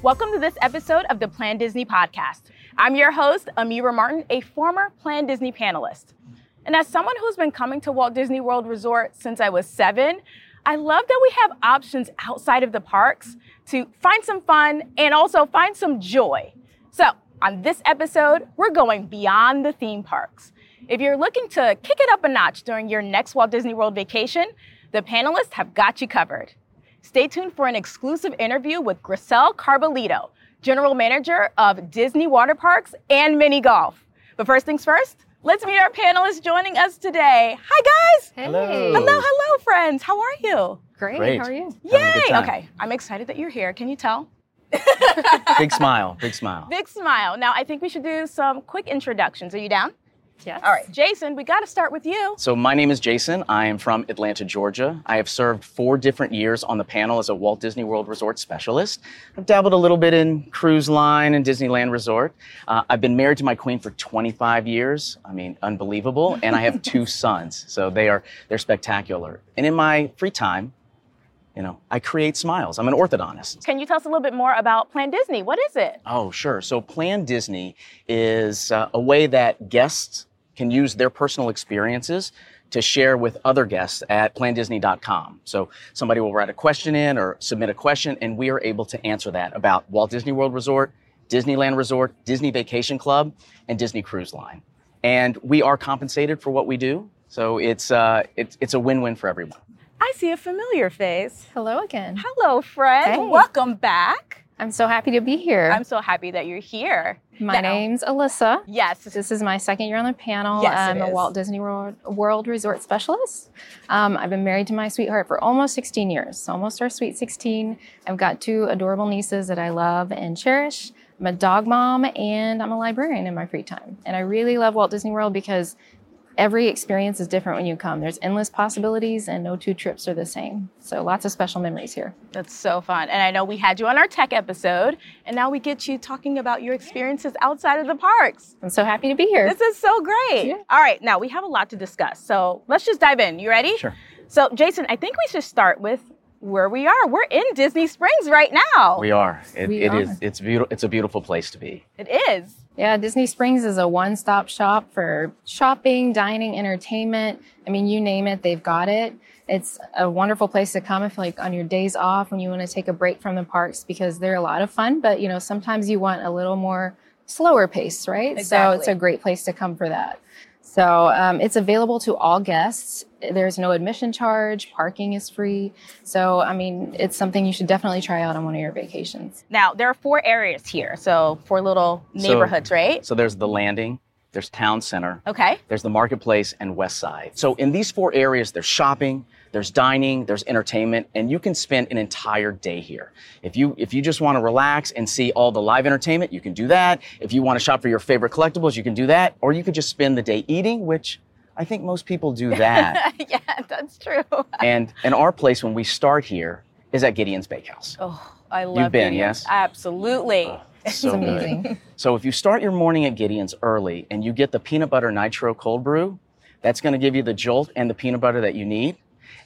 Welcome to this episode of the Plan Disney podcast. I'm your host, Amira Martin, a former Plan Disney panelist. And as someone who's been coming to Walt Disney World Resort since I was seven, I love that we have options outside of the parks to find some fun and also find some joy. So, on this episode, we're going beyond the theme parks. If you're looking to kick it up a notch during your next Walt Disney World vacation, the panelists have got you covered. Stay tuned for an exclusive interview with Grisell Carballido, General Manager of Disney Water Parks and Mini Golf. But first things first, let's meet our panelists joining us today. Hi, guys. Hey. Hello. Hello, hello, friends. How are you? Great. Great. How are you? Having a good Yay. Okay, I'm excited that you're here. Can you tell? Big smile. Big smile. Big smile. Now, I think we should do some quick introductions. Are you down? Yes. All right, Jason, we got to start with you. So my name is Jason. I am from Atlanta, Georgia. I have served four different years on the panel as a Walt Disney World Resort specialist. I've dabbled a little bit in cruise line and Disneyland Resort. Uh, I've been married to my queen for 25 years. I mean, unbelievable. And I have two sons, so they are they're spectacular. And in my free time, you know, I create smiles. I'm an orthodontist. Can you tell us a little bit more about Plan Disney? What is it? Oh, sure. So Plan Disney is uh, a way that guests can use their personal experiences to share with other guests at plandisney.com. So somebody will write a question in or submit a question, and we are able to answer that about Walt Disney World Resort, Disneyland Resort, Disney Vacation Club, and Disney Cruise Line. And we are compensated for what we do. So it's, uh, it's, it's a win-win for everyone. I see a familiar face. Hello again. Hello, friend. Hey. Welcome back. I'm so happy to be here. I'm so happy that you're here. My Now- name's Alyssa. Yes. This is my second year on the panel. Yes, I'm a. Walt Disney World, World Resort Specialist. Um, I've been married to my sweetheart for almost 16 years, almost our sweet 16. I've got two adorable nieces that I love and cherish. I'm a dog mom and I'm a librarian in my free time. And I really love Walt Disney World because every experience is different when you come. There's endless possibilities and no two trips are the same. So lots of special memories here. That's so fun. And I know we had you on our tech episode, and now we get you talking about your experiences outside of the parks. I'm so happy to be here. This is so great. Yeah. All right, now we have a lot to discuss. So let's just dive in. You ready? Sure. So, Jason, I think we should start with where we are. We're in Disney Springs right now. We are. It, We it is. are. It's beautiful. It's a beautiful place to be. It is. Yeah, Disney Springs is a one stop shop for shopping, dining, entertainment. I mean, you name it, they've got it. It's a wonderful place to come if, like, on your days off when you want to take a break from the parks because they're a lot of fun, but, you know, sometimes you want a little more slower pace, right? So it's a great place to come for that. So um, it's available to all guests. There's no admission charge, parking is free. So, I mean, it's something you should definitely try out on one of your vacations. Now, there are four areas here. So, four little So- neighborhoods, right? So there's the landing, there's town center, Okay. there's the marketplace, and west side. So in these four areas, there's shopping, there's dining, there's entertainment, and you can spend an entire day here. If you if you just want to relax and see all the live entertainment, you can do that. If you want to shop for your favorite collectibles, you can do that, or you could just spend the day eating, which I think most people do that. yeah, that's true. and and our place when we start here is at Gideon's Bakehouse. Oh, I love it. You've been, Gideon's. yes? Absolutely. Oh, so good. amazing. So if you start your morning at Gideon's early and you get the peanut butter nitro cold brew, that's going to give you the jolt and the peanut butter that you need.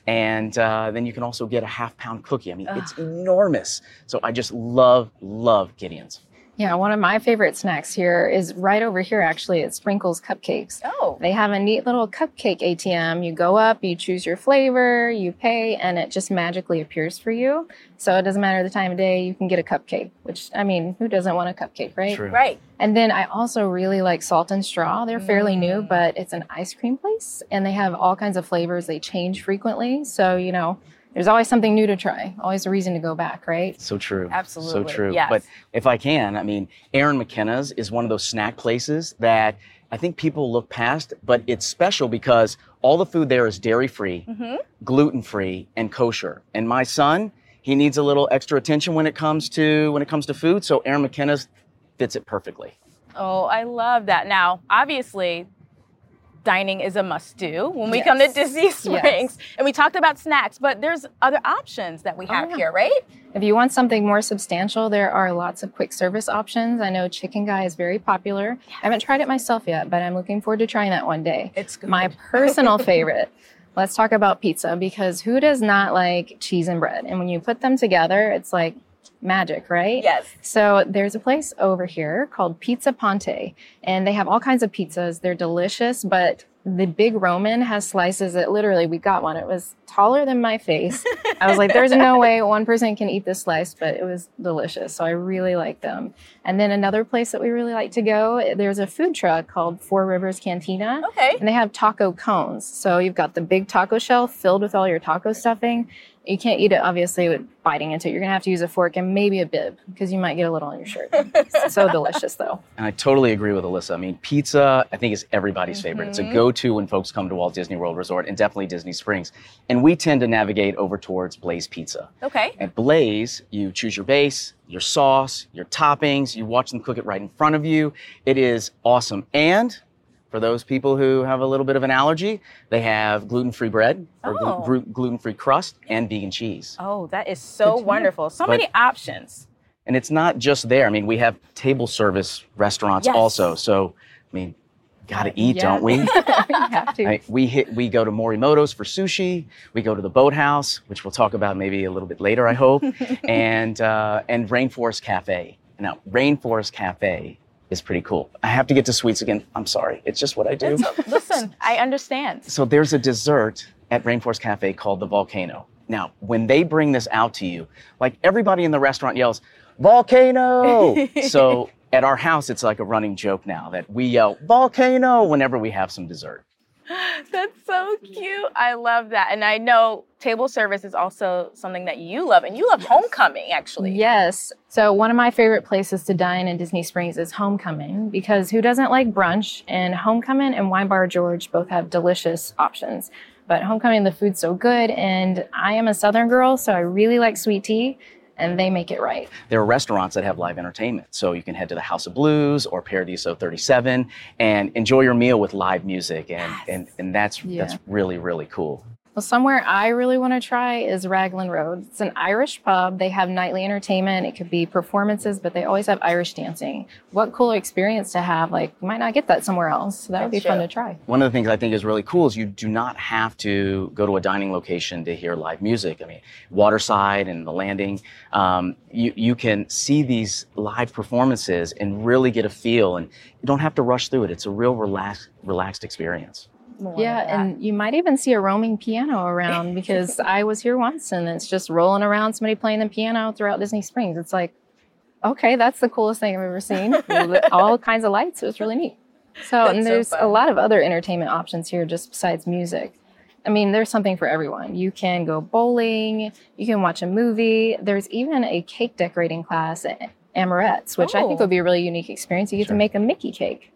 And uh, then you can also get a half pound cookie. I mean, it's enormous. So I just love, love Gideon's. Yeah, one of my favorite snacks here is right over here, actually, at Sprinkles Cupcakes. Oh. They have a neat little cupcake ATM. You go up, you choose your flavor, you pay, and it just magically appears for you. So it doesn't matter the time of day, you can get a cupcake, which, I mean, who doesn't want a cupcake, right? True. Right. And then I also really like Salt and Straw. They're fairly new, mm. but it's an ice cream place, and they have all kinds of flavors. They change frequently. So, you know, there's always something new to try, always a reason to go back, right? So true. Absolutely, So true. yes. But if I can, I mean, Erin McKenna's is one of those snack places that I think people look past, but it's special because all the food there is dairy free, Mm-hmm. gluten free, and kosher. And my son, he needs a little extra attention when it comes to when it comes to food. So Erin McKenna's fits it perfectly. Oh, I love that. Now, obviously, dining is a must do when we come to Disney Springs. And we talked about snacks, but there's other options that we have oh, yeah. here, right? If you want something more substantial, there are lots of quick service options. I know Chicken Guy is very popular. I haven't tried it myself yet, but I'm looking forward to trying that one day. It's good. My personal favorite. Let's talk about pizza because who does not like cheese and bread? And when you put them together, it's like magic, right? Yes. So there's a place over here called Pizza Ponte, and they have all kinds of pizzas. They're delicious, but the big Roman has slices that literally we got one. It was taller than my face. I was like, there's no way one person can eat this slice, but it was delicious. So I really like them. And then another place that we really like to go, there's a food truck called Four Rivers Cantina. Okay. And they have taco cones. So you've got the big taco shell filled with all your taco stuffing. You can't eat it obviously with biting into it. You're gonna have to use a fork and maybe a bib because you might get a little on your shirt. so delicious though. And I totally agree with Alyssa. I mean, pizza, I think, is everybody's favorite. It's a Mhm. go to when folks come to Walt Disney World Resort and definitely Disney Springs. And we tend to navigate over towards Blaze Pizza. Okay. At Blaze, you choose your base, your sauce, your toppings, you watch them cook it right in front of you. It is awesome. And for those people who have a little bit of an allergy, they have gluten free bread or Oh. gluten free crust and vegan cheese. Oh, that is so to know. wonderful. So But- many options. And it's not just there. I mean, we have table service restaurants Yes. also. So, I mean, gotta eat, Yeah. don't we? you have to. I, we hit we go to Morimoto's for sushi. We go to the Boathouse, which we'll talk about maybe a little bit later, I hope, and uh, and Rainforest Cafe. Now, Rainforest Cafe is pretty cool. I have to get to sweets again. I'm sorry, it's just what I do. Listen, I understand. So there's a dessert at Rainforest Cafe called the Volcano. Now, when they bring this out to you, like everybody in the restaurant yells, Volcano! so at our house, it's like a running joke now that we yell Volcano whenever we have some dessert. That's so cute. I love that. And I know table service is also something that you love, and you love homecoming, actually. Yes. So one of my favorite places to dine in Disney Springs is Homecoming because who doesn't like brunch? And Homecoming and Wine Bar George both have delicious options. But Homecoming, the food's so good, and I am a Southern girl, so I really like sweet tea, and they make it right. There are restaurants that have live entertainment. So you can head to the House of Blues or Paradiso 37 and enjoy your meal with live music. And, Yes. and, and that's, Yeah. that's really, really cool. Well, somewhere I really want to try is Raglan Road. It's an Irish pub. They have nightly entertainment. It could be performances, but they always have Irish dancing. What cool experience to have! Like, you might not get that somewhere else. So that would be That's fun to try. One of the things I think is really cool is you do not have to go to a dining location to hear live music. I mean, Waterside and the Landing, um, you, you can see these live performances and really get a feel, and you don't have to rush through it. It's a real relaxed, relaxed experience. More Yeah, and you might even see a roaming piano around because I was here once and it's just rolling around, somebody playing the piano throughout Disney Springs. It's like, okay, that's the coolest thing I've ever seen. All kinds of lights. It was really neat. So, That's and so there's a lot of other entertainment options here just besides music. I mean, there's something for everyone. You can go bowling, you can watch a movie. There's even a cake decorating class at Amorette's, which I think Oh. would be a really unique experience. You get Sure. to make a Mickey cake.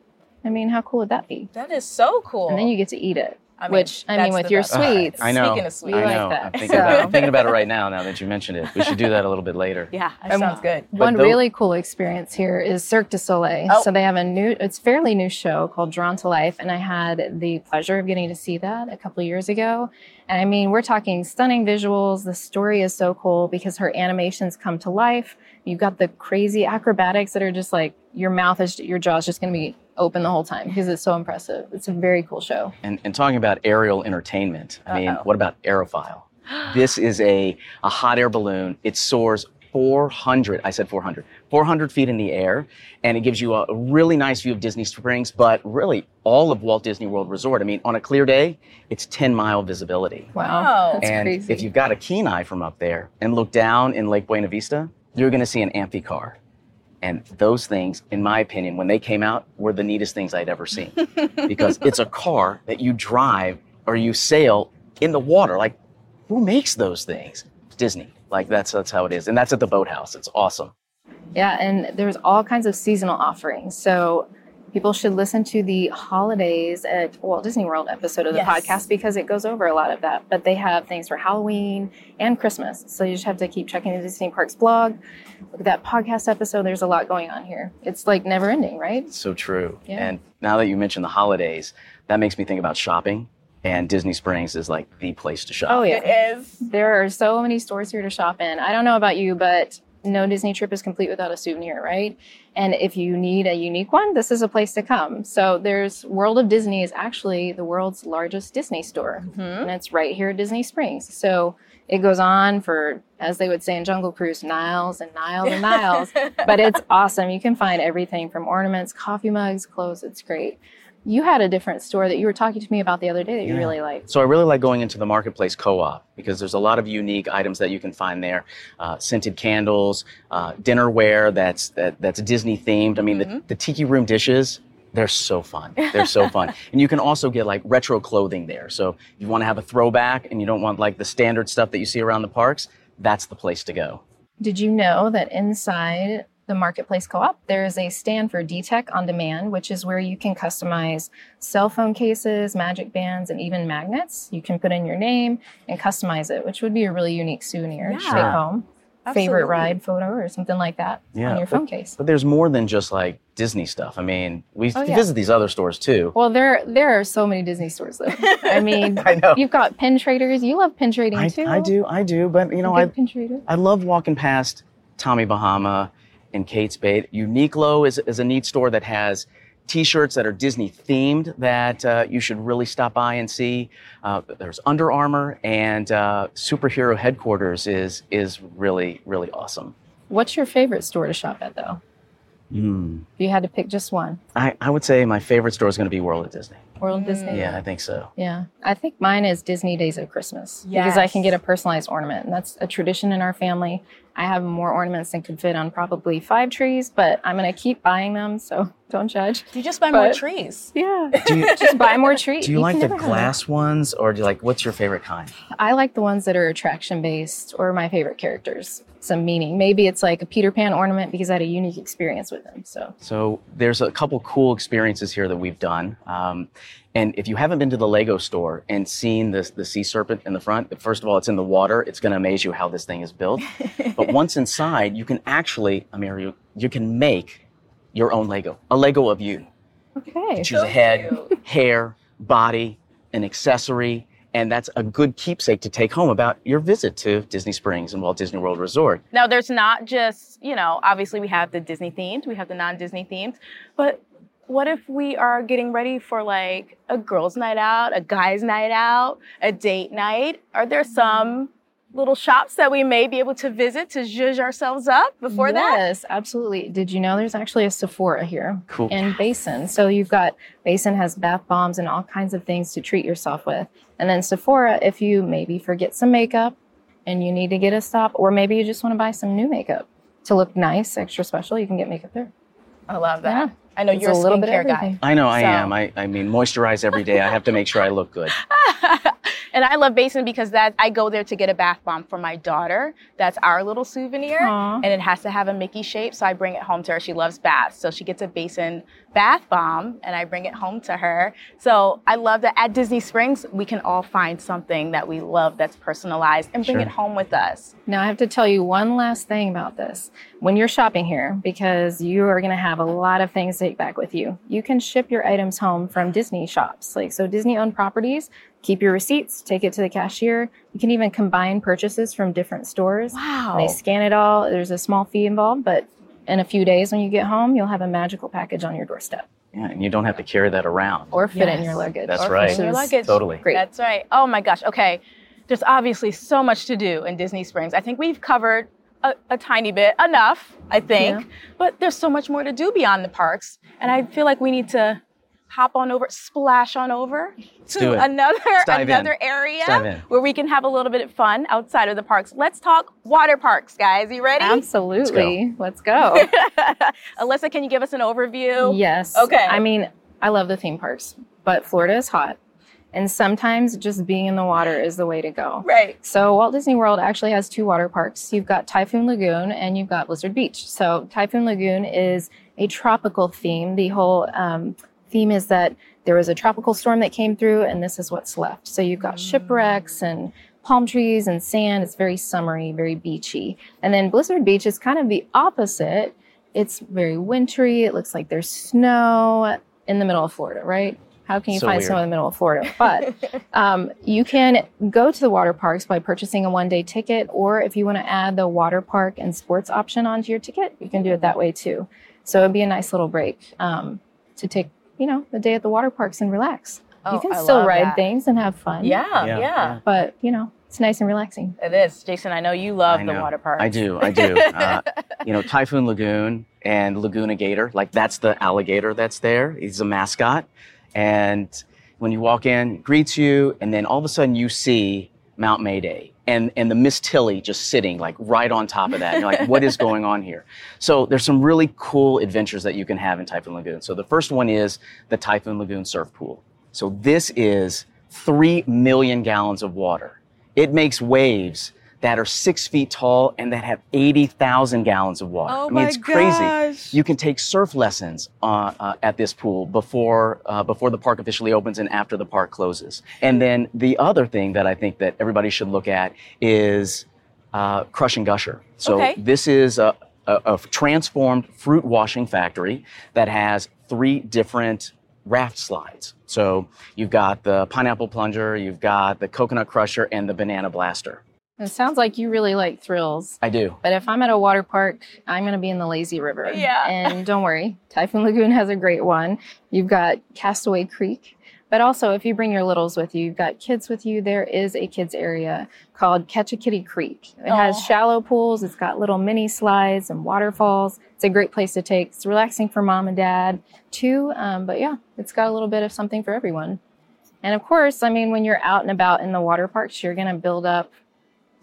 I mean, how cool would that be? that is so cool. And then you get to eat it. I mean, which I mean, with your best. sweets, I know. Speaking of sweet, We I like know. that. I'm, thinking So- about, I'm thinking about it right now. Now that you mentioned it, we should do that a little bit later. yeah, that Um, sounds good. One though- really cool experience here is Cirque du Soleil. Oh. So they have a new, it's fairly new show called Drawn to Life, and I had the pleasure of getting to see that a couple of years ago. And I mean, we're talking stunning visuals. The story is so cool because her animations come to life. You've got the crazy acrobatics that are just like your mouth is, your jaw is just going to be open the whole time because it's so impressive. It's a very cool show. And, and talking about aerial entertainment, I mean, Uh-oh. what about Aerophile? this is a, a hot air balloon. It soars 400, I said 400, 400 feet in the air, and it gives you a really nice view of Disney Springs, but really all of Walt Disney World Resort. I mean, on a clear day, it's 10 mile visibility. Wow. Wow. That's and crazy. if you've got a keen eye from up there and look down in Lake Buena Vista, you're going to see an amphicar. And those things, in my opinion, when they came out, were the neatest things I'd ever seen. because it's a car that you drive or you sail in the water. Like, who makes those things? Disney. Like that's that's how it is. And that's at the boathouse. It's awesome. Yeah, and there's all kinds of seasonal offerings. So people should listen to the holidays at Walt Disney World episode of the Yes. podcast because it goes over a lot of that. But they have things for Halloween and Christmas. So you just have to keep checking the Disney Parks blog. Look at that podcast episode. There's a lot going on here. It's like never ending, right? So true. Yeah. And now that you mentioned the holidays, that makes me think about shopping. And Disney Springs is like the place to shop. Oh, yeah. It is. There are so many stores here to shop in. I don't know about you, but no Disney trip is complete without a souvenir, right? And if you need a unique one, this is a place to come. So there's World of Disney is actually the world's largest Disney store, Mm-hmm. and it's right here at Disney Springs. So it goes on for, as they would say in Jungle Cruise, miles and miles and miles. but it's awesome. You can find everything from ornaments, coffee mugs, clothes. It's great. You had a different store that you were talking to me about the other day that you Yeah. really liked. So I really like going into the marketplace co-op because there's a lot of unique items that you can find there. Uh, scented candles, uh, dinnerware that's that, that's Disney themed. I mean, the, the tiki room dishes. They're so fun. They're so fun. And you can also get like retro clothing there. So if you want to have a throwback and you don't want like the standard stuff that you see around the parks, that's the place to go. Did you know that inside the Marketplace Co op, there is a stand for DTech on demand, which is where you can customize cell phone cases, magic bands, and even magnets. You can put in your name and customize it, which would be a really unique souvenir to Yeah. take home. Favorite ride photo or something like that Yeah, on your but- phone case. But there's more than just like Disney stuff. I mean, we Oh, yeah. visit these other stores too. Well, there there are so many Disney stores though. I mean, I know. you've got pin traders. You love pin trading I, too. I do, I do. But you know, I pin trader. I love walking past Tommy Bahama and Kate Spade. Uniqlo is, is a neat store that has T-shirts that are Disney themed that uh, you should really stop by and see. Uh, there's Under Armour and uh, Superhero Headquarters is is really really awesome. What's your favorite store to shop at though? Mm. If you had to pick just one, I, I would say my favorite store is going to be World of Disney. World of Disney. Yeah, I think so. Yeah, I think mine is Disney Days of Christmas because I can get a personalized ornament, and that's a tradition in our family. I have more ornaments than could fit on probably five trees, but I'm gonna keep buying them, so don't judge. You just buy more trees. Yeah, Do you, just buy more trees. do you, like the never have glass ones or do you like what's your favorite kind? I like the ones that are attraction based or my favorite characters. Some meaning. Maybe it's like a Peter Pan ornament because I had a unique experience with them. So So there's a couple cool experiences here that we've done. Um, and if you haven't been to the Lego store and seen the, the sea serpent in the front, first of all, it's in the water. It's going to amaze you how this thing is built. but once inside, you can actually, Amir, you, you can make your own Lego, a Lego of you. okay, You Choose a head, hair, body, an accessory, and that's a good keepsake to take home about your visit to Disney Springs and Walt Disney World Resort. Now, there's not just, you know, obviously we have the Disney themed, we have the non Disney themed, but what if we are getting ready for like a girls' night out, a guys' night out, a date night? Are there some little shops that we may be able to visit to zhuzh ourselves up before that? yes, absolutely. Did you know there's actually a Sephora here? Cool. in Basin. So you've got Basin has bath bombs and all kinds of things to treat yourself with. And then Sephora, if you maybe forget some makeup and you need to get a stop, or maybe you just want to buy some new makeup to look nice, extra special, you can get makeup there. I love that. Yeah. I know It's you're a, a little bit of skincare guy. I know I So- am. I, I mean, moisturize every day. I have to make sure I look good. and I love Basin because that I go there to get a bath bomb for my daughter. That's our little souvenir, Aw. and it has to have a Mickey shape, so I bring it home to her. She loves baths, so she gets a Basin bath bomb, and I bring it home to her. So I love that at Disney Springs we can all find something that we love that's personalized and bring Sure. it home with us. Now, I have to tell you one last thing about this. When you're shopping here, because you are going to have a lot of things to take back with you, you can ship your items home from Disney shops. Like, so Disney owned properties, keep your receipts, take it to the cashier. You can even combine purchases from different stores. Wow. They scan it all. There's a small fee involved, but in a few days when you get home, you'll have a magical package on your doorstep Yeah, and you don't have to carry that around. or fit it in your luggage. That's Or right. in your luggage. Totally. Great. That's right. Oh my gosh. Okay. There's obviously so much to do in Disney Springs. I think we've covered a, a tiny bit, enough, I think. Yeah. But there's so much more to do beyond the parks. And I feel like we need to hop on over, splash on over to do it. another in. another area where we can have a little bit of fun outside of the parks. Let's talk water parks, guys. You ready? Absolutely. Let's go. Alyssa, can you give us an overview? Yes. Okay. I mean, I love the theme parks, but Florida is hot. And sometimes just being in the water is the way to go. Right. So Walt Disney World actually has two water parks. You've got Typhoon Lagoon and you've got Blizzard Beach. So Typhoon Lagoon is a tropical theme. The whole um, theme is that there was a tropical storm that came through and this is what's left. So you've got shipwrecks and palm trees and sand. It's very summery, very beachy. And then Blizzard Beach is kind of the opposite. It's very wintry. It looks like there's snow in the middle of Florida, right? How can you So find weird. snow in the middle of Florida? But um, you can go to the water parks by purchasing a one day ticket, or if you want to add the water park and sports option onto your ticket, you can do it that way too. So it'd be a nice little break um, to take, you know, the day at the water parks and relax. Oh, you can I still ride that. things and have fun. Yeah, Yeah, yeah, yeah. But, you know, it's nice and relaxing. It is. Jason, I know you love I the water parks. I do, I do. Uh, you know, Typhoon Lagoon and Lagoona Gator, like that's the alligator that's there. He's a mascot. And when you walk in, greets you, and then all of a sudden you see Mount Mayday and, and the Miss Tilly just sitting like right on top of that. And you're like, what is going on here? So there's some really cool adventures that you can have in Typhoon Lagoon. So the first one is the Typhoon Lagoon Surf Pool. So this is three million gallons of water. It makes waves that are six feet tall and that have 80,000 gallons of water. Oh I mean, it's crazy. gosh. You can take surf lessons uh, uh, at this pool before uh, before the park officially opens and after the park closes. And then the other thing that I think that everybody should look at is uh, Crush and Gusher. So Okay. this is a, a, a transformed fruit washing factory that has three different raft slides. So you've got the pineapple plunger, you've got the coconut crusher, and the banana blaster. It sounds like you really like thrills. I do. But if I'm at a water park, I'm going to be in the lazy river. Yeah. And don't worry, Typhoon Lagoon has a great one. You've got Castaway Creek. But also, if you bring your littles with you, you've got kids with you, there is a kids area called Ketchakiddee Creek. It has shallow pools, it's got little mini slides and waterfalls. It's a great place to take. It's relaxing for mom and dad too. Um, but yeah, it's got a little bit of something for everyone. And of course, I mean, when you're out and about in the water parks, you're going to build up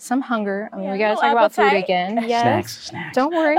some hunger. I mean, Yeah, we got to talk about food again. Yes. Snacks, snacks. Don't worry.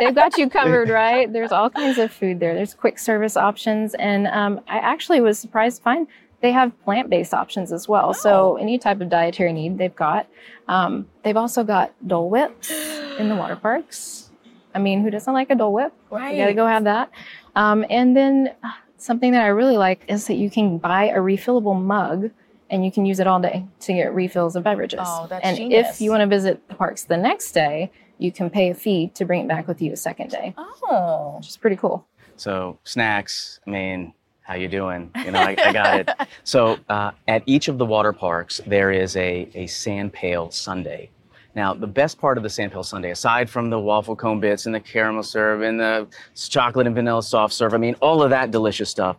They've got you covered, right? There's all kinds of food there. There's quick service options. And um, I actually was surprised to find they have plant based options as well. So, any type of dietary need they've got. Um, they've also got Dole Whips in the water parks. I mean, who doesn't like a Dole Whip? right. You got to go have that. Um, and then uh, something that I really like is that you can buy a refillable mug and you can use it all day to get refills of beverages. Oh, that's and genius. if you want to visit the parks the next day, you can pay a fee to bring it back with you a second day, Oh. which is pretty cool. So snacks. I mean, how you doing? You know, I, I got it. So uh, at each of the water parks, there is a a sand pail sundae. Now, the best part of the sand pail sundae, aside from the waffle cone bits and the caramel syrup and the chocolate and vanilla soft serve, I mean, all of that delicious stuff,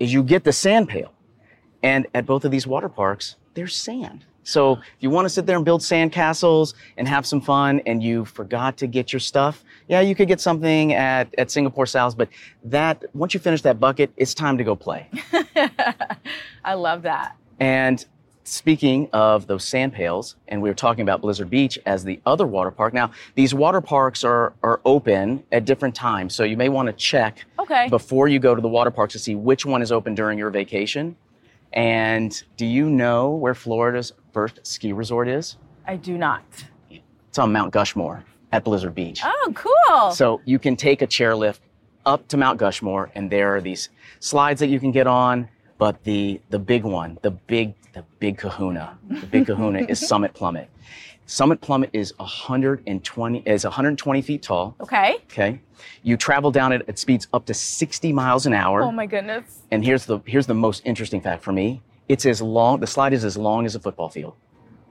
is you get the sand pail. And at both of these water parks, there's sand. So if you want to sit there and build sand castles and have some fun and you forgot to get your stuff, yeah, you could get something at, at Singapore Sal's, but that once you finish that bucket, it's time to go play. I love that. And speaking of those sand pails, and we were talking about Blizzard Beach as the other water park. Now, these water parks are, are open at different times, so you may want to check Okay. before you go to the water parks to see which one is open during your vacation. And do you know where Florida's first ski resort is? I do not. It's on Mount Gushmore at Blizzard Beach. Oh, cool. So you can take a chairlift up to Mount Gushmore, and there are these slides that you can get on. But the the big one, the big the big Kahuna, the big Kahuna is Summit Plummet. Summit Plummet is 120 is 120 feet tall. okay. Okay, you travel down it at speeds up to 60 miles an hour. Oh my goodness. And here's the here's the most interesting fact for me. It's as long the slide is as long as a football field.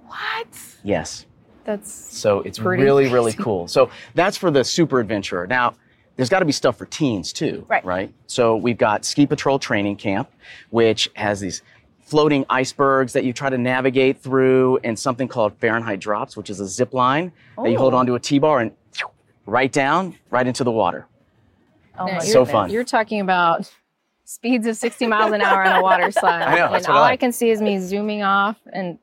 What? Yes. That's So it's really, really cool. So that's for the super adventurer. Now, there's got to be stuff for teens too, Right. Right. So we've got Ski Patrol Training Camp, which has these floating icebergs that you try to navigate through, and something called Fahrenheit Drops, which is a zip line that you hold Oh. onto a T-bar and right down, right into the water. Oh my you're- So fun. You're talking about speeds of 60 miles an hour on a water slide. I know, and what all I I can see is me zooming off, and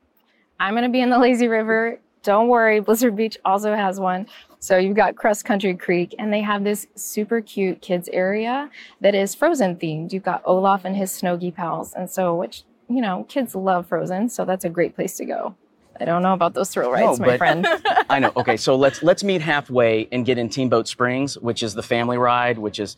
I'm going to be in the lazy river. Don't worry, Blizzard Beach also has one. So you've got Cross Country Creek, and they have this super cute kids area that is Frozen themed. You've got Olaf and his Snowgie pals, and so which you know kids love Frozen, so that's a great place to go. I don't know about those thrill rides, No, my friend. I know. Okay, so let's let's meet halfway and get in Teamboat Springs, which is the family ride, which is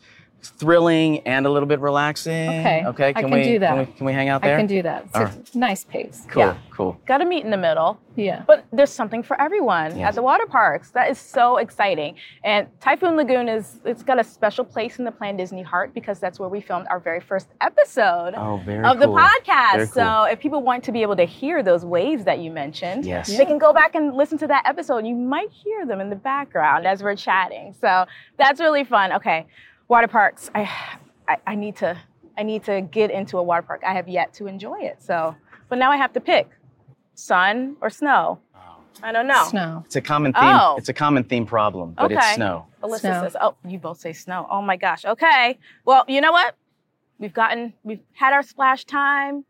thrilling and a little bit relaxing. Okay, Okay. I Can, can we, do that. Can we, can we hang out there? I can do that. It's All a nice pace. Cool. Yeah. Cool. Got to meet in the middle. Yeah. But there's something for everyone Yes. at the water parks. That is so exciting. And Typhoon Lagoon is it's got a special place in the Plan Disney heart because that's where we filmed our very first episode Oh, very of the podcast. Very cool. So if people want to be able to hear those waves that you mentioned, Yes. they can go back and listen to that episode. You might hear them in the background as we're chatting. So that's really fun. Okay, water parks. I, I, I need to I need to get into a water park. I have yet to enjoy it. So, but now I have to pick sun or snow. I don't know. Snow. It's a common theme. Oh. It's a common theme problem, but it's Okay. snow. Alyssa Snow. says, "Oh, you both say snow. Oh my gosh. Okay. Well, you know what? We've gotten, we've had our splash time.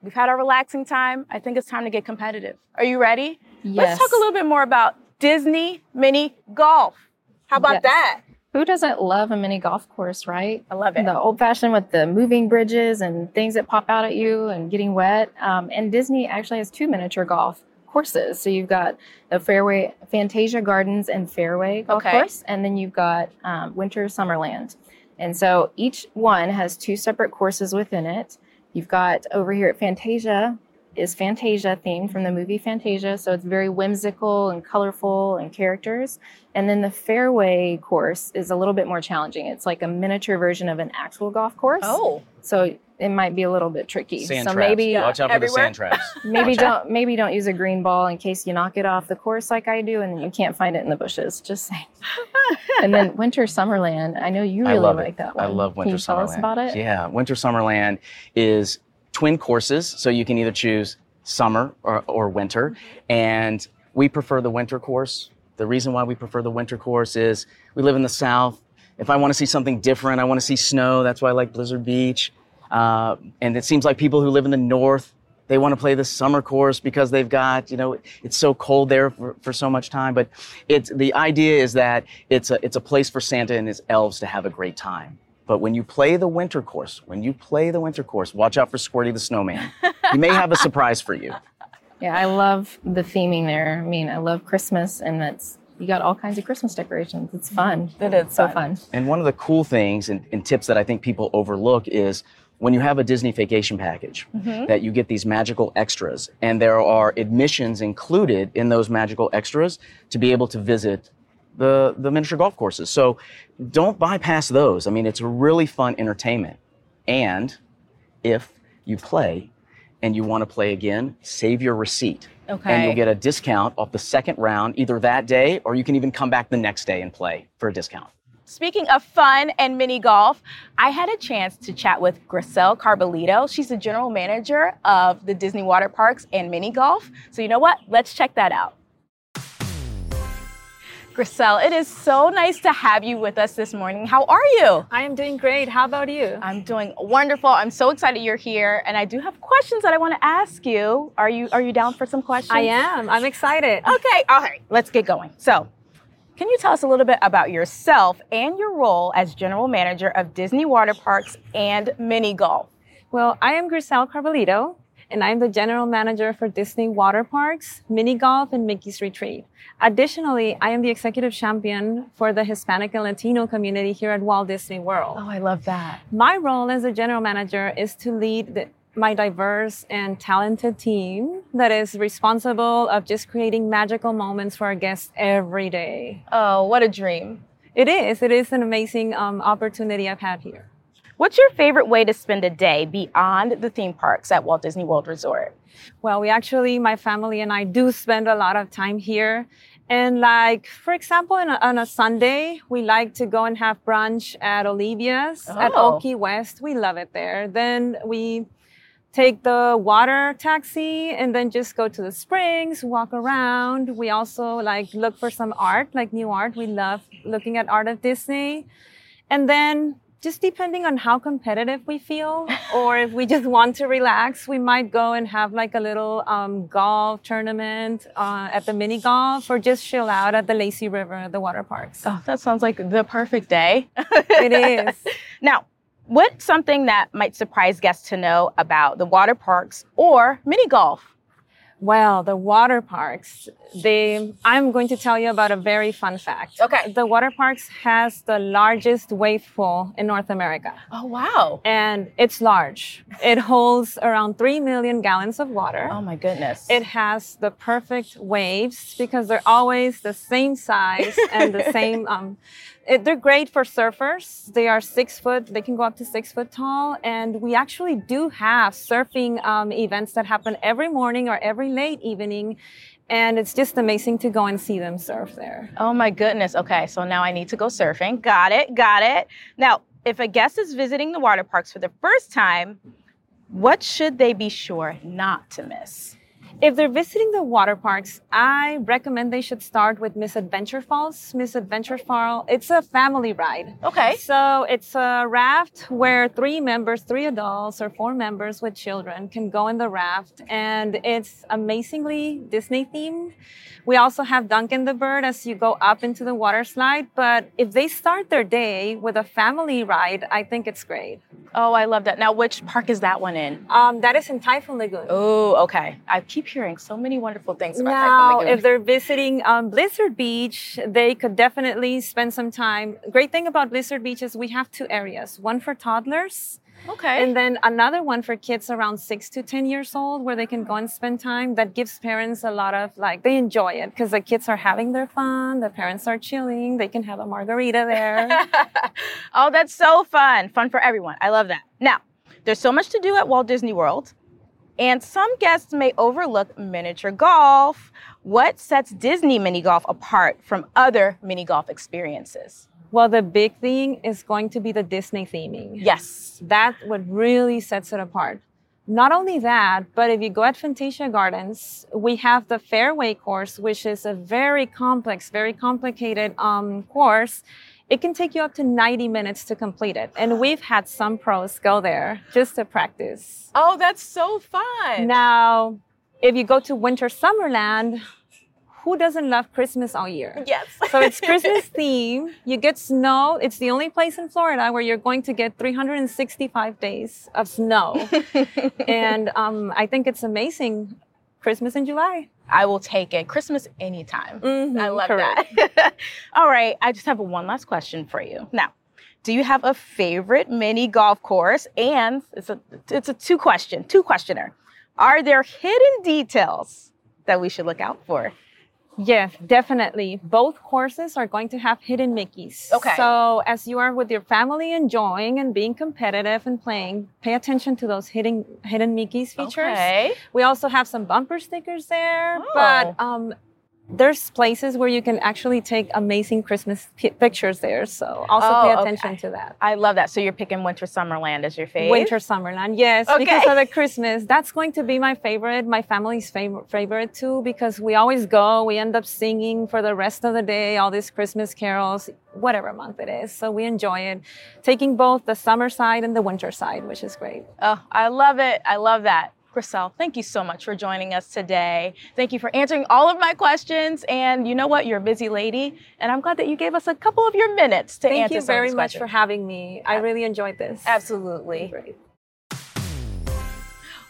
We've had our relaxing time. I think it's time to get competitive. Are you ready? Yes. Let's talk a little bit more about Disney mini golf. How about Yes. that? Who doesn't love a mini golf course, right? I love it. The old fashioned with the moving bridges and things that pop out at you and getting wet. Um, and Disney actually has two miniature golf courses. So you've got the Fairway Fantasia Gardens and Fairway golf Okay. course, and then you've got um, Winter Summerland. And so each one has two separate courses within it. You've got over here at Fantasia is Fantasia themed from the movie Fantasia, so it's very whimsical and colorful and characters. And then the fairway course is a little bit more challenging. It's like a miniature version of an actual golf course. oh, So it might be a little bit tricky. Sand so traps. maybe Watch out for the sand traps. maybe don't maybe don't use a green ball in case you knock it off the course like I do and then you can't find it in the bushes. Just saying. and then Winter Summerland, I know you I really love like it. that one. I love Winter Can you tell us about it? Yeah, Winter Summerland is twin courses, so you can either choose summer or, or winter. And we prefer the winter course. The reason why we prefer the winter course is we live in the South. If I want to see something different, I want to see snow. That's why I like Blizzard Beach. Uh, and it seems like people who live in the North, they want to play the summer course because they've got, you know, it's so cold there for, for so much time. But it's the idea is that it's a it's a place for Santa and his elves to have a great time. But when you play the winter course, when you play the winter course, watch out for Squirty the Snowman. he may have a surprise for you. Yeah, I love the theming there. I mean, I love Christmas and that's you got all kinds of Christmas decorations. It's fun. It is so fun. fun. And one of the cool things and, and tips that I think people overlook is when you have a Disney vacation package, mm-hmm. that you get these magical extras. And there are admissions included in those magical extras to be able to visit the, the miniature golf courses. So don't bypass those. I mean, it's really fun entertainment. And if you play and you want to play again, save your receipt. And you'll get a discount off the second round either that day or you can even come back the next day and play for a discount. Speaking of fun and mini golf, I had a chance to chat with Grisell Carballido. She's the general manager of the Disney Water Parks and mini golf. So, you know what? Let's check that out. Grisell, it is so nice to have you with us this morning. How are you? I am doing great. How about you? I'm doing wonderful. I'm so excited you're here, and I do have questions that I want to ask you. Are you Are you down for some questions? I am. I'm excited. Okay, all right, let's get going. So, can you tell us a little bit about yourself and your role as general manager of Disney Water Parks and Mini Golf? Well, I am Grisell Carballido, and I'm the general manager for Disney Water Parks, Mini Golf, and Mickey's Retreat. Additionally, I am the executive champion for the Hispanic and Latino community here at Walt Disney World. Oh, I love that. My role as a general manager is to lead the, my diverse and talented team that is responsible of just creating magical moments for our guests every day. Oh, what a dream. It is. It is an amazing um, opportunity I've had here. What's your favorite way to spend a day beyond the theme parks at Walt Disney World Resort? Well, we actually, my family and I do spend a lot of time here. And like, for example, on a, on a Sunday, we like to go and have brunch at Olivia's at Oh. Old Key West. We love it there. Then we take the water taxi and then just go to the springs, walk around. We also like look for some art, like new art. We love looking at art of Disney. And then just depending on how competitive we feel or if we just want to relax, we might go and have like a little um, golf tournament uh, at the mini golf or just chill out at the Lazy River at the water parks. Oh, that sounds like the perfect day. It is. Now, what's something that might surprise guests to know about the water parks or mini golf? Well, the water parks, they I'm going to tell you about a very fun fact. Okay. The water parks has the largest wave pool in North America. Oh, wow. And it's large. It holds around 3 million gallons of water. Oh, my goodness. It has the perfect waves because they're always the same size and the same. Um, it, they're great for surfers. They are six foot. They can go up to six foot tall, and we actually do have surfing um, events that happen every morning or every late evening, and it's just amazing to go and see them surf there. Oh my goodness. Okay, so now I need to go surfing. Got it, got it. Now, if a guest is visiting the water parks for the first time, what should they be sure not to miss? If they're visiting the water parks, I recommend they should start with Miss Adventure Falls. Miss Adventure Falls, it's a family ride. Okay. So it's a raft where three members, three adults or four members with children can go in the raft and it's amazingly Disney themed. We also have Duncan the Bird as you go up into the water slide, but if they start their day with a family ride, I think it's great. Oh, I love that. Now, which park is that one in? Um, that is in Typhoon Lagoon. Oh, okay. I keep hearing so many wonderful things about Now, if they're visiting um, Blizzard Beach, they could definitely spend some time. Great thing about Blizzard Beach is we have two areas one for toddlers, okay. and then another one for kids around six to 10 years old where they can go and spend time. That gives parents a lot of like, they enjoy it because the kids are having their fun, the parents are chilling, they can have a margarita there. oh, that's so fun. Fun for everyone. I love that. Now, there's so much to do at Walt Disney World, and some guests may overlook miniature golf. What sets Disney mini golf apart from other mini golf experiences? well, the big thing is going to be the Disney theming. Yes. That's what really sets it apart. Not only that, but if you go at Fantasia Gardens, we have the Fairway course, which is a very complex, very complicated um, course. It can take you up to 90 minutes to complete it. And we've had some pros go there just to practice. Oh, that's so fun. Now, if you go to Winter Summerland, who doesn't love Christmas all year? yes. So it's Christmas theme. You get snow. It's the only place in Florida where you're going to get 365 days of snow. and um, I think it's amazing. Christmas in July. I will take it. Christmas anytime. Mhm, I love correct. that. All right, I just have one last question for you. Now, do you have a favorite mini golf course? And it's a it's a two question, two questioner. Are there hidden details that we should look out for? Yes, definitely. Both courses are going to have hidden Mickeys. Okay. So as you are with your family enjoying and being competitive and playing, pay attention to those hidden hidden Mickey's features. Okay. We also have some bumper stickers there, Oh. but um, there's places where you can actually take amazing Christmas pi- pictures there. So also Oh, pay okay. attention to that. I love that. So you're picking Winter Summerland as your favorite. Winter Summerland, yes, okay. because of the Christmas. That's going to be my favorite, my family's favorite, favorite too, because we always go. We end up singing for the rest of the day, all these Christmas carols, whatever month it is. So we enjoy it, taking both the summer side and the winter side, which is great. Oh, I love it. I love that. Grisell, thank you so much for joining us today. Thank you for answering all of my questions. And you know what? You're a busy lady. And I'm glad that you gave us a couple of your minutes to Thank answer you some of very much for having me. I really enjoyed this. Absolutely. Great.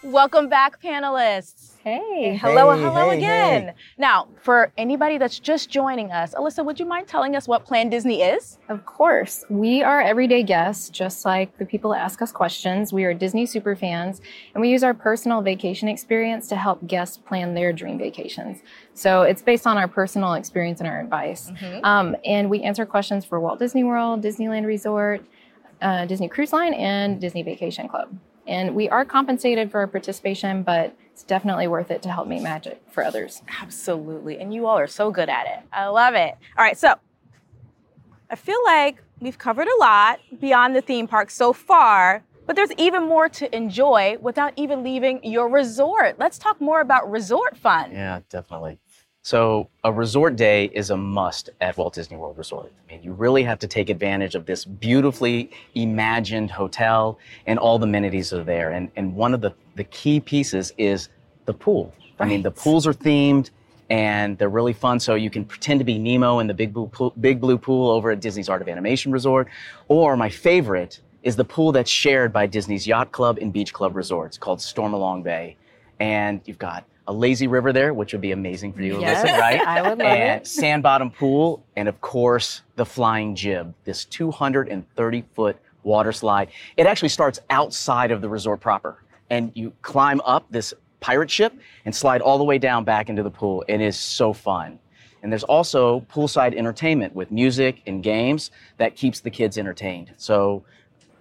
Welcome back, panelists. Hey. Hello, Hey, hello hey, again. hey. Now, for anybody that's just joining us, Alyssa, would you mind telling us what Plan Disney is? Of course. We are everyday guests, just like the people that ask us questions. We are Disney super fans, and we use our personal vacation experience to help guests plan their dream vacations. So it's based on our personal experience and our advice. Um, and we answer questions for Walt Disney World, Disneyland Resort, uh, Disney Cruise Line, and Disney Vacation Club. And we are compensated for our participation, but it's definitely worth it to help make magic for others. Absolutely. And you all are so good at it. I love it. All right, so I feel like we've covered a lot beyond the theme park so far, but there's even more to enjoy without even leaving your resort. Let's talk more about resort fun. Yeah, definitely. So, a resort day is a must at Walt Disney World Resort. I mean, you really have to take advantage of this beautifully imagined hotel and all the amenities are there. And, and one of the, the key pieces is the pool. I mean, the pools are themed and they're really fun. So, you can pretend to be Nemo in the big blue, pool, big blue pool over at Disney's Art of Animation Resort. Or, my favorite is the pool that's shared by Disney's Yacht Club and Beach Club Resorts called Stormalong Bay. And you've got a lazy river there, which would be amazing for you, Yes, Alyssa, right? I would love and it. sand bottom pool, and of course, the flying jib, this 230 foot water slide. It actually starts outside of the resort proper, and you climb up this pirate ship and slide all the way down back into the pool. It is so fun. And there's also poolside entertainment with music and games that keeps the kids entertained. So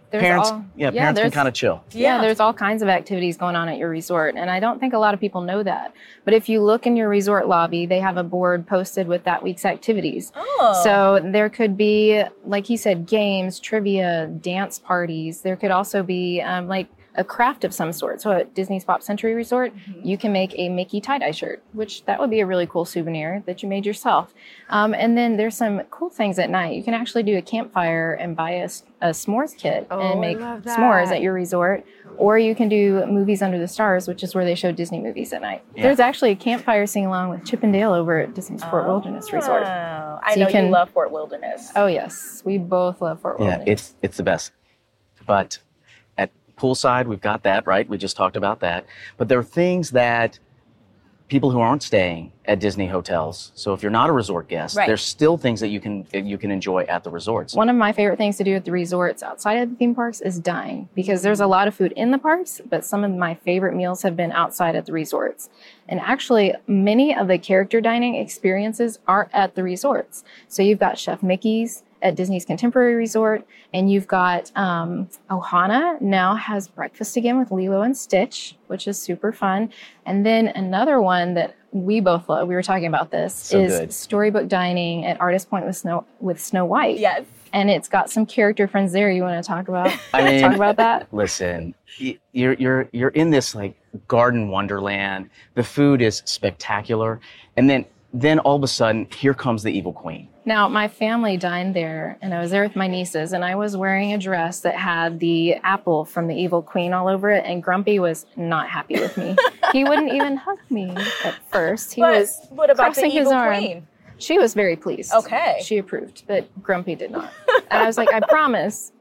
There's parents, all- yeah, parents can there's- kind of chill. Yeah. Yeah. there's all kinds of activities going on at your resort. And I don't think a lot of people know that. But if you look in your resort lobby, they have a board posted with that week's activities. Oh. So there could be, like he said, games, trivia, dance parties. There could also be um, like a craft of some sort. So at Disney's Pop Century Resort, you can make a Mickey tie-dye shirt, which that would be a really cool souvenir that you made yourself. Um, and then there's some cool things at night. You can actually do a campfire and buy a s'mores kit Oh, and make s'mores at your resort. Or you can do movies under the stars, which is where they show Disney movies at night. Yeah. There's actually a campfire sing along with Chip and Dale over at Disney's Fort Wilderness Resort. Oh, I know you you, love Fort Wilderness. Oh yes, we both love Fort Yeah, Wilderness. it's it's the best. But at poolside, we've got that right. We just talked about that. But there are things that people who aren't staying at Disney hotels. So if you're not a resort guest, Right. there's still things that you can you can enjoy at the resorts. One of my favorite things to do at the resorts outside of the theme parks is dine because there's a lot of food in the parks, but some of my favorite meals have been outside at the resorts. And actually, many of the character dining experiences are at the resorts. So you've got Chef Mickey's at Disney's Contemporary Resort, and you've got um, Ohana now has breakfast again with Lilo and Stitch, which is super fun. And then another one that we both love, we were talking about this, So is good. Storybook Dining at Artist Point with Snow with Snow White Yes. and it's got some character friends there. You want to talk about? I mean- talk about that. Listen, you're you're you're in this like garden wonderland. The food is spectacular, and then then all of a sudden, here comes the evil queen. Now, my family dined there, and I was there with my nieces, and I was wearing a dress that had the apple from the Evil Queen all over it, and Grumpy was not happy with me. he wouldn't even hug me at first. He But was. what about the crossing his evil arm. queen? She was very pleased. Okay. She approved, but Grumpy did not. And I was like, I promise,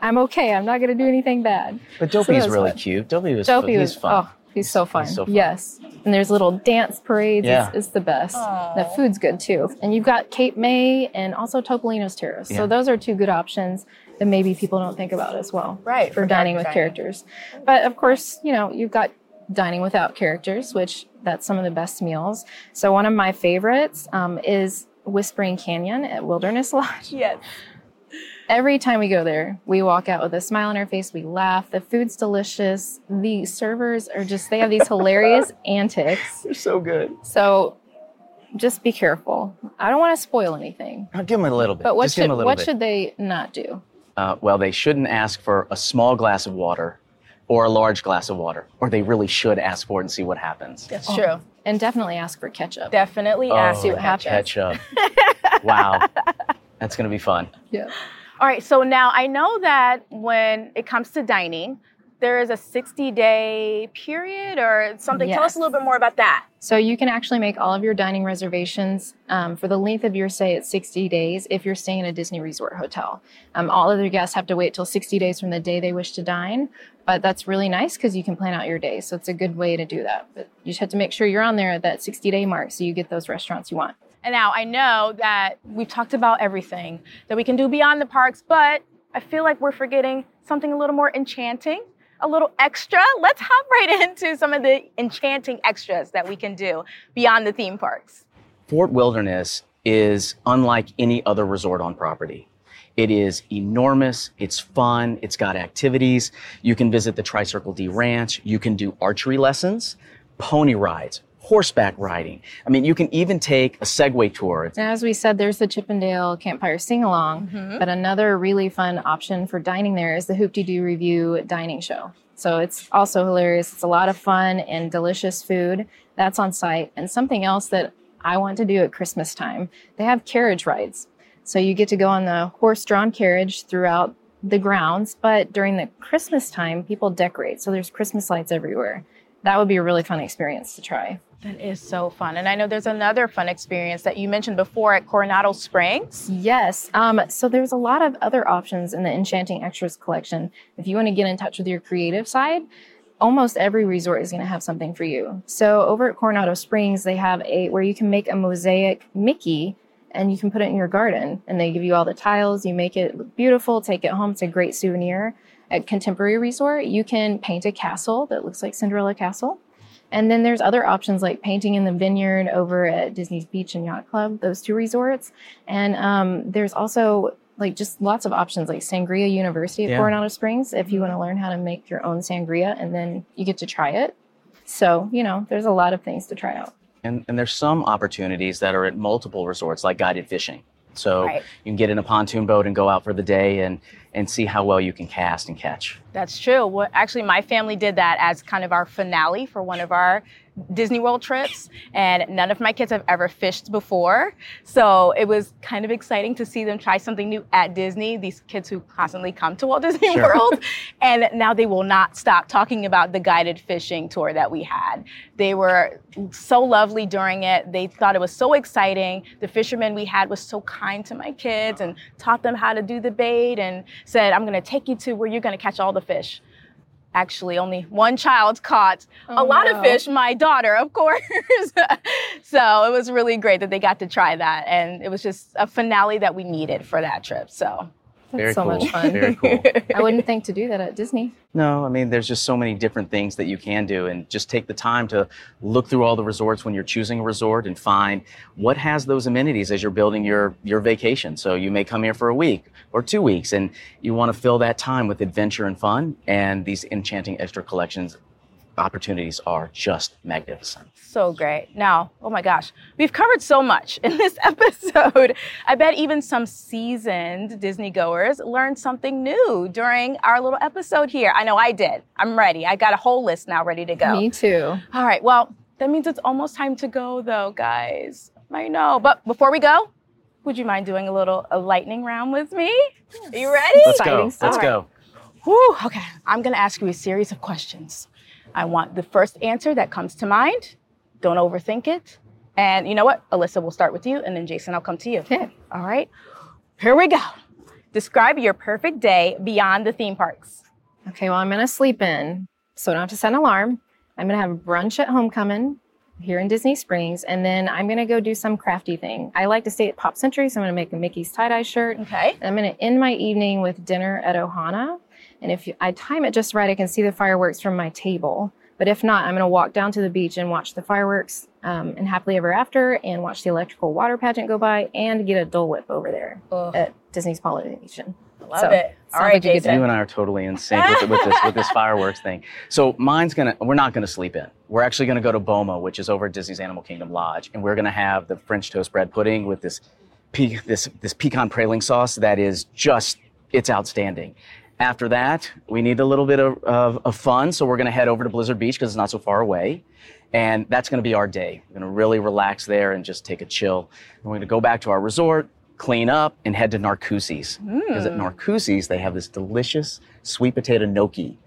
I'm okay. I'm not going to do anything bad. But So Dopey's that was really fun. cute. Dopey was Dopey was fun. oh, he's so fun. so fun. Yes, and there's little dance parades. Yeah. It's, it's the best. Aw. The food's good too, and you've got Cape May and also Topolino's Terrace. Yeah. So those are two good options that maybe people don't think about as well. Right, for, for dining with dining. characters. But of course, you know you've got dining without characters, which that's some of the best meals. So one of my favorites um, is Whispering Canyon at Wilderness Lodge. Yes. Every time we go there, we walk out with a smile on our face. We laugh. The food's delicious. The servers are just, they have these hilarious antics. They're so good. So just be careful. I don't want to spoil anything. I'll give them a little bit. But what, Just give should, 'em a what bit. should they not do? Uh, well, they shouldn't ask for a small glass of water or a large glass of water, or they really should ask for it and see what happens. That's true. And definitely ask for ketchup. Definitely ask see what for happens. ketchup. Ketchup. wow. That's going to be fun. Yeah. All right, so now I know that when it comes to dining, there is a 60 day period or something. Tell us a little bit more about that. So you can actually make all of your dining reservations um, for the length of your stay at 60 days if you're staying in a Disney Resort hotel. Um, all other guests have to wait till 60 days from the day they wish to dine, but that's really nice because you can plan out your day. So it's a good way to do that. But you just have to make sure you're on there at that 60 day mark so you get those restaurants you want. And now I know that we've talked about everything that we can do beyond the parks, but I feel like we're forgetting something a little more enchanting, a little extra. Let's hop right into some of the enchanting extras that we can do beyond the theme parks. Fort Wilderness is unlike any other resort on property. It is enormous, it's fun, it's got activities. You can visit the Tri-Circle-D Ranch, you can do archery lessons, pony rides, horseback riding. I mean, you can even take a Segway tour. And as we said, there's the Chip 'n' Dale Campfire Sing Along, mm-hmm. but another really fun option for dining there is the Hoop Doo Revue Dining Show. So it's also hilarious. It's a lot of fun and delicious food. That's on site. And something else that I want to do at Christmas time, they have carriage rides. So you get to go on the horse drawn carriage throughout the grounds, but during the Christmas time, people decorate. So there's Christmas lights everywhere. That would be a really fun experience to try. That is so fun. And I know there's another fun experience that you mentioned before at Coronado Springs. Yes. Um, so there's a lot of other options in the Enchanting Extras collection. If you want to get in touch with your creative side, almost every resort is going to have something for you. So over at Coronado Springs, they have a where you can make a mosaic Mickey and you can put it in your garden and they give you all the tiles, you make it look beautiful, take it home, it's a great souvenir. At Contemporary Resort, you can paint a castle that looks like Cinderella Castle. And then there's other options like painting in the vineyard over at Disney's Beach and Yacht Club, those two resorts. And um, there's also like just lots of options like Sangria University at Yeah. Coronado Springs if you want to learn how to make your own sangria and then you get to try it. So, you know, there's a lot of things to try out. And, and there's some opportunities that are at multiple resorts, like guided fishing. So Right. you can get in a pontoon boat and go out for the day and, and see how well you can cast and catch. That's true. Well, actually, my family did that as kind of our finale for one of our Disney World trips, and none of my kids have ever fished before. So it was kind of exciting to see them try something new at Disney. These kids who constantly come to Walt Disney Sure. World, and now they will not stop talking about the guided fishing tour that we had. They were so lovely during it. They thought it was so exciting. The fisherman we had was so kind to my kids and taught them how to do the bait and said, I'm going to take you to where you're going to catch all the fish. Actually, only one child caught a Oh, lot of fish, my daughter, of course. so it was really great that they got to try that. And it was just a finale that we needed for that trip. So That's Very so cool. much fun. Very cool. I wouldn't think to do that at Disney. No, I mean, there's just so many different things that you can do, and just take the time to look through all the resorts when you're choosing a resort and find what has those amenities as you're building your your vacation. So you may come here for a week or two weeks, and you want to fill that time with adventure and fun. And these enchanting extra collections opportunities are just magnificent. So great. Now, oh my gosh, we've covered so much in this episode. I bet even some seasoned Disney goers learned something new during our little episode here. I know I did. I'm ready. I got a whole list now ready to go. Me too. All right, well, that means it's almost time to go though, guys. I know. But before we go, would you mind doing a little a lightning round with me? Are you ready? Let's go. Let's stuff. go. Whew, okay, I'm gonna ask you a series of questions. I want the first answer that comes to mind. Don't overthink it. And you know what? Alyssa we'll start with you, and then Jason, I'll come to you. Okay. All right, here we go. Describe your perfect day beyond the theme parks. Okay, well, I'm going to sleep in, so I don't have to set an alarm. I'm going to have brunch at Homecomin' here in Disney Springs, and then I'm going to go do some crafty thing. I like to stay at Pop Century, so I'm going to make a Mickey's tie dye shirt. Okay. I'm going to end my evening with dinner at Ohana. And if you, I time it just right, I can see the fireworks from my table. But if not, I'm going to walk down to the beach and watch the fireworks um, and happily ever after and watch the electrical water pageant go by and get a Dole Whip over there Ugh. at Disney's Polynesian. Love So, it. All sounds right, like Jason. You and I are totally in sync with, with this with this fireworks thing. So mine's gonna. We're not gonna sleep in. We're actually gonna go to Boma, which is over at Disney's Animal Kingdom Lodge, and we're gonna have the French toast bread pudding with this, pe- this this pecan praline sauce that is just it's outstanding. After that, we need a little bit of, of, of fun, so we're gonna head over to Blizzard Beach because it's not so far away. And that's going to be our day. We're going to really relax there and just take a chill. We're going to go back to our resort, clean up, and head to Narcoossee's. Because at Narcoossee's, they have this delicious sweet potato gnocchi.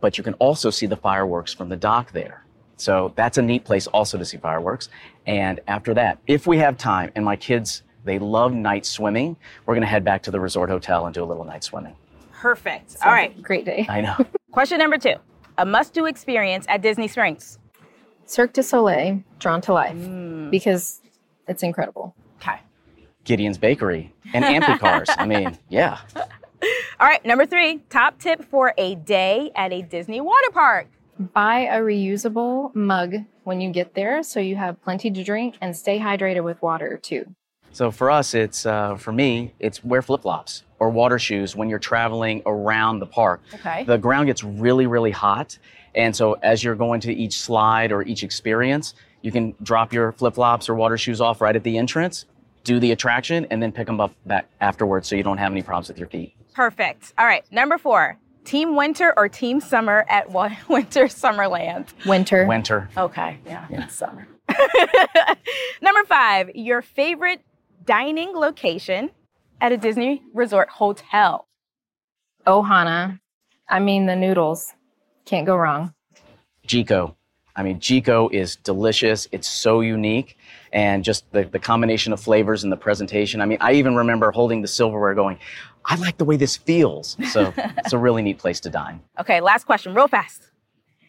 But you can also see the fireworks from the dock there. So that's a neat place also to see fireworks. And after that, if we have time, and my kids, they love night swimming, we're going to head back to the resort hotel and do a little night swimming. Perfect. All right. Great day. I know. Question number two: A must-do experience at Disney Springs. Cirque du Soleil, drawn to life, Mm. because it's incredible. Okay. Gideon's Bakery and Amphicars. I mean, yeah. All right. Number three: Top tip for a day at a Disney water park. Buy a reusable mug when you get there so you have plenty to drink and stay hydrated with water too. So for us, it's uh, for me, it's wear flip flops or water shoes when you're traveling around the park. Okay. The ground gets really, really hot, and so as you're going to each slide or each experience, you can drop your flip flops or water shoes off right at the entrance, do the attraction, and then pick them up back afterwards, so you don't have any problems with your feet. Perfect. All right. Number four: Team Winter or Team Summer at Wa- Winter Summerland. Winter. Winter. Okay. Yeah. It's summer. Number five: Your favorite dining location at a Disney Resort hotel. Oh, Ohana. I mean, the noodles. Can't go wrong. Jiko. I mean, Jiko is delicious. It's so unique. And just the, the combination of flavors and the presentation. I mean, I even remember holding the silverware going, I like the way this feels. So it's a really neat place to dine. Okay. Last question, real fast.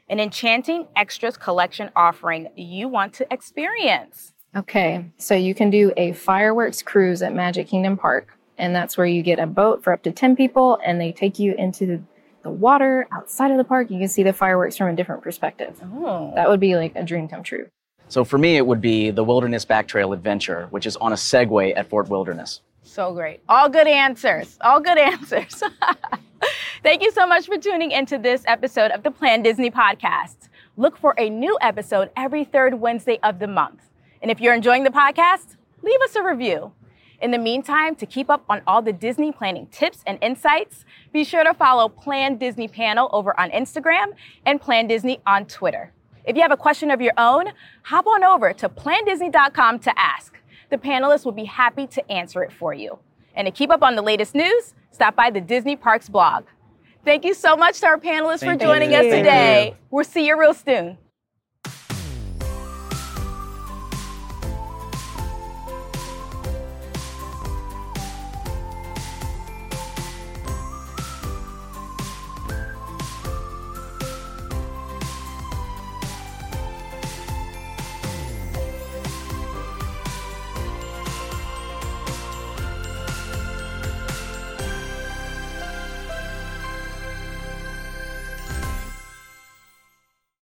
an enchanting extras collection offering you want to experience? Okay, so you can do a fireworks cruise at Magic Kingdom Park, and that's where you get a boat for up to 10 people and they take you into the water outside of the park. You can see the fireworks from a different perspective. Oh. That would be like a dream come true. So for me, it would be the Wilderness Back Trail Adventure, which is on a Segway at Fort Wilderness. So great. All good answers. All good answers. Thank you so much for tuning into this episode of the planDisney podcast. Look for a new episode every third Wednesday of the month. And if you're enjoying the podcast, leave us a review. In the meantime, to keep up on all the Disney planning tips and insights, be sure to follow planDisney Panel over on Instagram and planDisney on Twitter. If you have a question of your own, hop on over to plandisney.com to ask. The panelists will be happy to answer it for you. And to keep up on the latest news, stop by the Disney Parks blog. Thank you so much to our panelists Thank for joining you. us Thank today. you. We'll see you real soon.